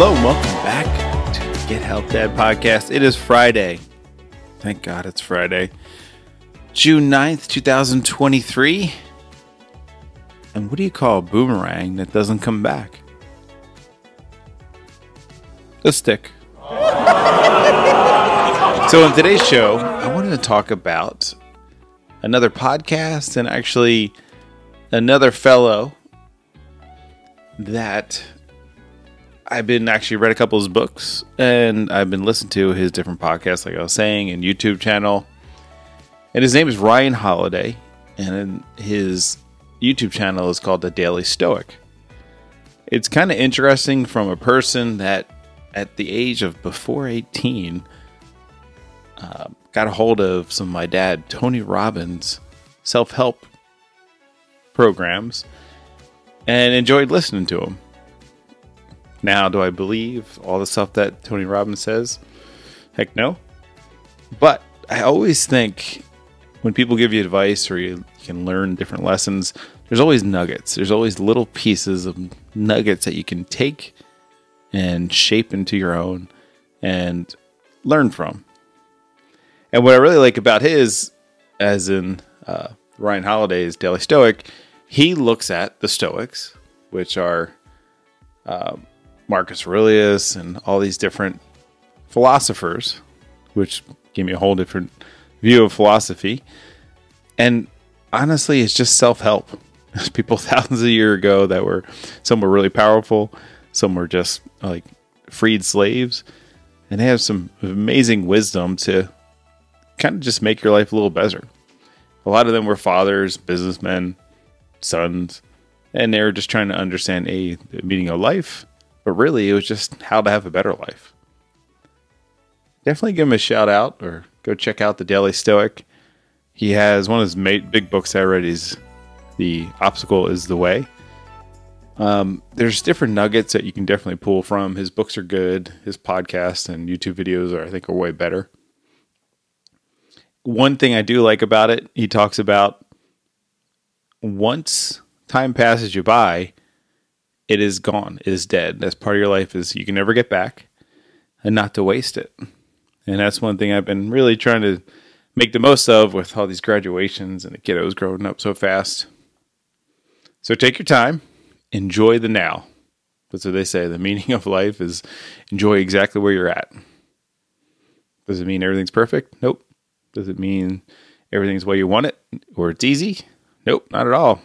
Hello, and welcome back to Get Help Dad podcast. It is Friday. Thank God it's Friday. June 9th, 2023. And what do you call a boomerang that doesn't come back? A stick. so, in today's show, I wanted to talk about another podcast and actually another fellow that I've been actually read a couple of his books and I've been listening to his different podcasts, like I was saying, and YouTube channel. And his name is Ryan Holiday, and his YouTube channel is called The Daily Stoic. It's kind of interesting from a person that, at the age of before 18, uh, got a hold of some of my dad, Tony Robbins, self help programs and enjoyed listening to him. Now, do I believe all the stuff that Tony Robbins says? Heck no. But I always think when people give you advice or you can learn different lessons, there's always nuggets. There's always little pieces of nuggets that you can take and shape into your own and learn from. And what I really like about his, as in uh, Ryan Holiday's Daily Stoic, he looks at the Stoics, which are um, Marcus Aurelius and all these different philosophers, which gave me a whole different view of philosophy. And honestly, it's just self help. There's people thousands of years ago that were some were really powerful, some were just like freed slaves, and they have some amazing wisdom to kind of just make your life a little better. A lot of them were fathers, businessmen, sons, and they were just trying to understand a meaning of life but really, it was just how to have a better life. Definitely give him a shout out or go check out the Daily Stoic. He has one of his big books I read is The Obstacle is the Way. Um, there's different nuggets that you can definitely pull from. His books are good. His podcast and YouTube videos are, I think, are way better. One thing I do like about it, he talks about once time passes you by, it is gone. It is dead. That's part of your life is you can never get back and not to waste it. And that's one thing I've been really trying to make the most of with all these graduations and the kiddos growing up so fast. So take your time, enjoy the now. That's what they say. The meaning of life is enjoy exactly where you're at. Does it mean everything's perfect? Nope. Does it mean everything's the way you want it or it's easy? Nope, not at all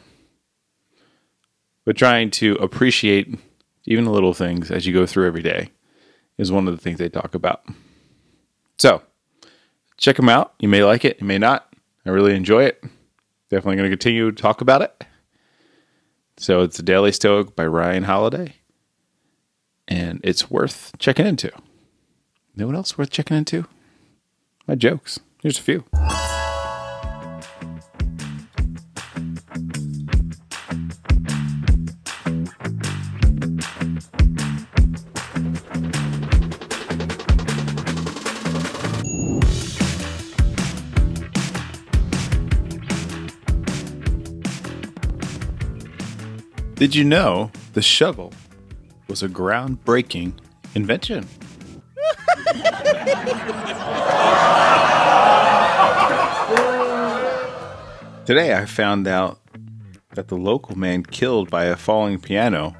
but trying to appreciate even the little things as you go through every day is one of the things they talk about. So, check them out. You may like it, you may not. I really enjoy it. Definitely going to continue to talk about it. So, it's the Daily Stoic by Ryan Holiday, and it's worth checking into. No one else worth checking into? My jokes. Here's a few. Did you know the shovel was a groundbreaking invention? Today I found out that the local man killed by a falling piano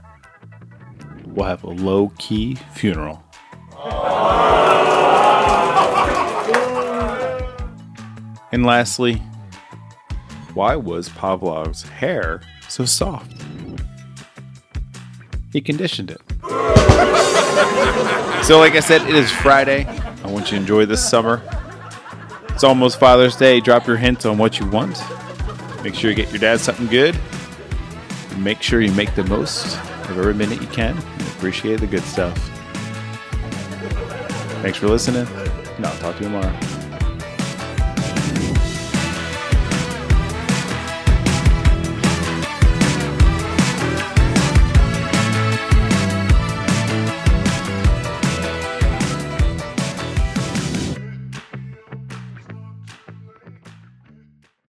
will have a low key funeral. And lastly, why was Pavlov's hair so soft? He conditioned it. so, like I said, it is Friday. I want you to enjoy this summer. It's almost Father's Day. Drop your hints on what you want. Make sure you get your dad something good. Make sure you make the most of every minute you can and appreciate the good stuff. Thanks for listening, and I'll talk to you tomorrow.